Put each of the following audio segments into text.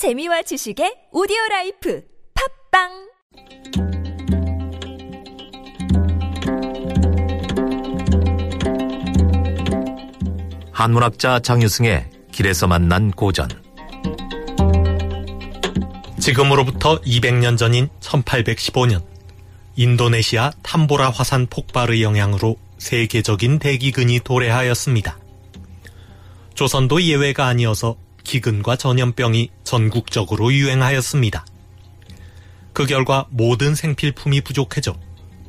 재미와 지식의 오디오 라이프 팟빵 한문학자 장유승의 길에서 만난 고전 지금으로부터 200년 전인 1815년 인도네시아 탐보라 화산 폭발의 영향으로 세계적인 대기근이 도래하였습니다. 조선도 예외가 아니어서 기근과 전염병이 전국적으로 유행하였습니다. 그 결과 모든 생필품이 부족해져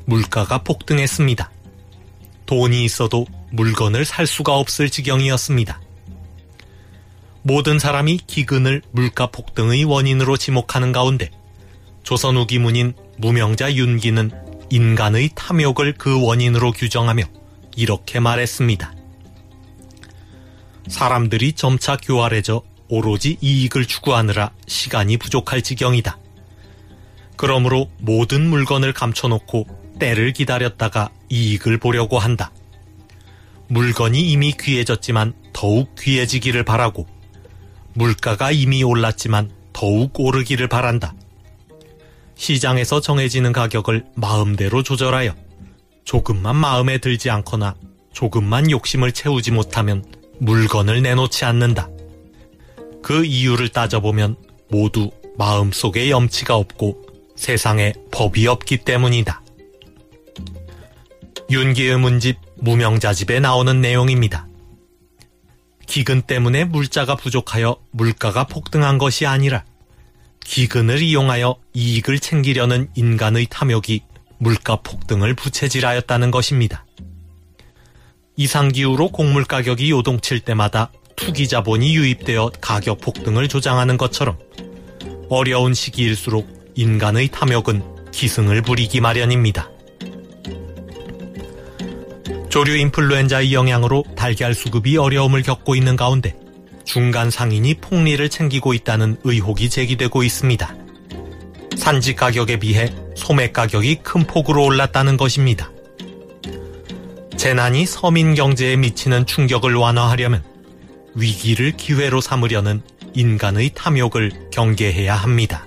물가가 폭등했습니다. 돈이 있어도 물건을 살 수가 없을 지경이었습니다. 모든 사람이 기근을 물가 폭등의 원인으로 지목하는 가운데 조선 후기문인 무명자 윤기는 인간의 탐욕을 그 원인으로 규정하며 이렇게 말했습니다. 사람들이 점차 교활해져 오로지 이익을 추구하느라 시간이 부족할 지경이다. 그러므로 모든 물건을 감춰놓고 때를 기다렸다가 이익을 보려고 한다. 물건이 이미 귀해졌지만 더욱 귀해지기를 바라고 물가가 이미 올랐지만 더욱 오르기를 바란다. 시장에서 정해지는 가격을 마음대로 조절하여 조금만 마음에 들지 않거나 조금만 욕심을 채우지 못하면 물건을 내놓지 않는다. 그 이유를 따져보면 모두 마음속에 염치가 없고 세상에 법이 없기 때문이다. 윤기의 문집 무명자집에 나오는 내용입니다. 기근 때문에 물자가 부족하여 물가가 폭등한 것이 아니라 기근을 이용하여 이익을 챙기려는 인간의 탐욕이 물가 폭등을 부채질하였다는 것입니다. 이상기후로 곡물 가격이 요동칠 때마다 투기 자본이 유입되어 가격 폭등을 조장하는 것처럼 어려운 시기일수록 인간의 탐욕은 기승을 부리기 마련입니다. 조류 인플루엔자의 영향으로 달걀 수급이 어려움을 겪고 있는 가운데 중간 상인이 폭리를 챙기고 있다는 의혹이 제기되고 있습니다. 산지 가격에 비해 소매 가격이 큰 폭으로 올랐다는 것입니다. 재난이 서민 경제에 미치는 충격을 완화하려면 위기를 기회로 삼으려는 인간의 탐욕을 경계해야 합니다.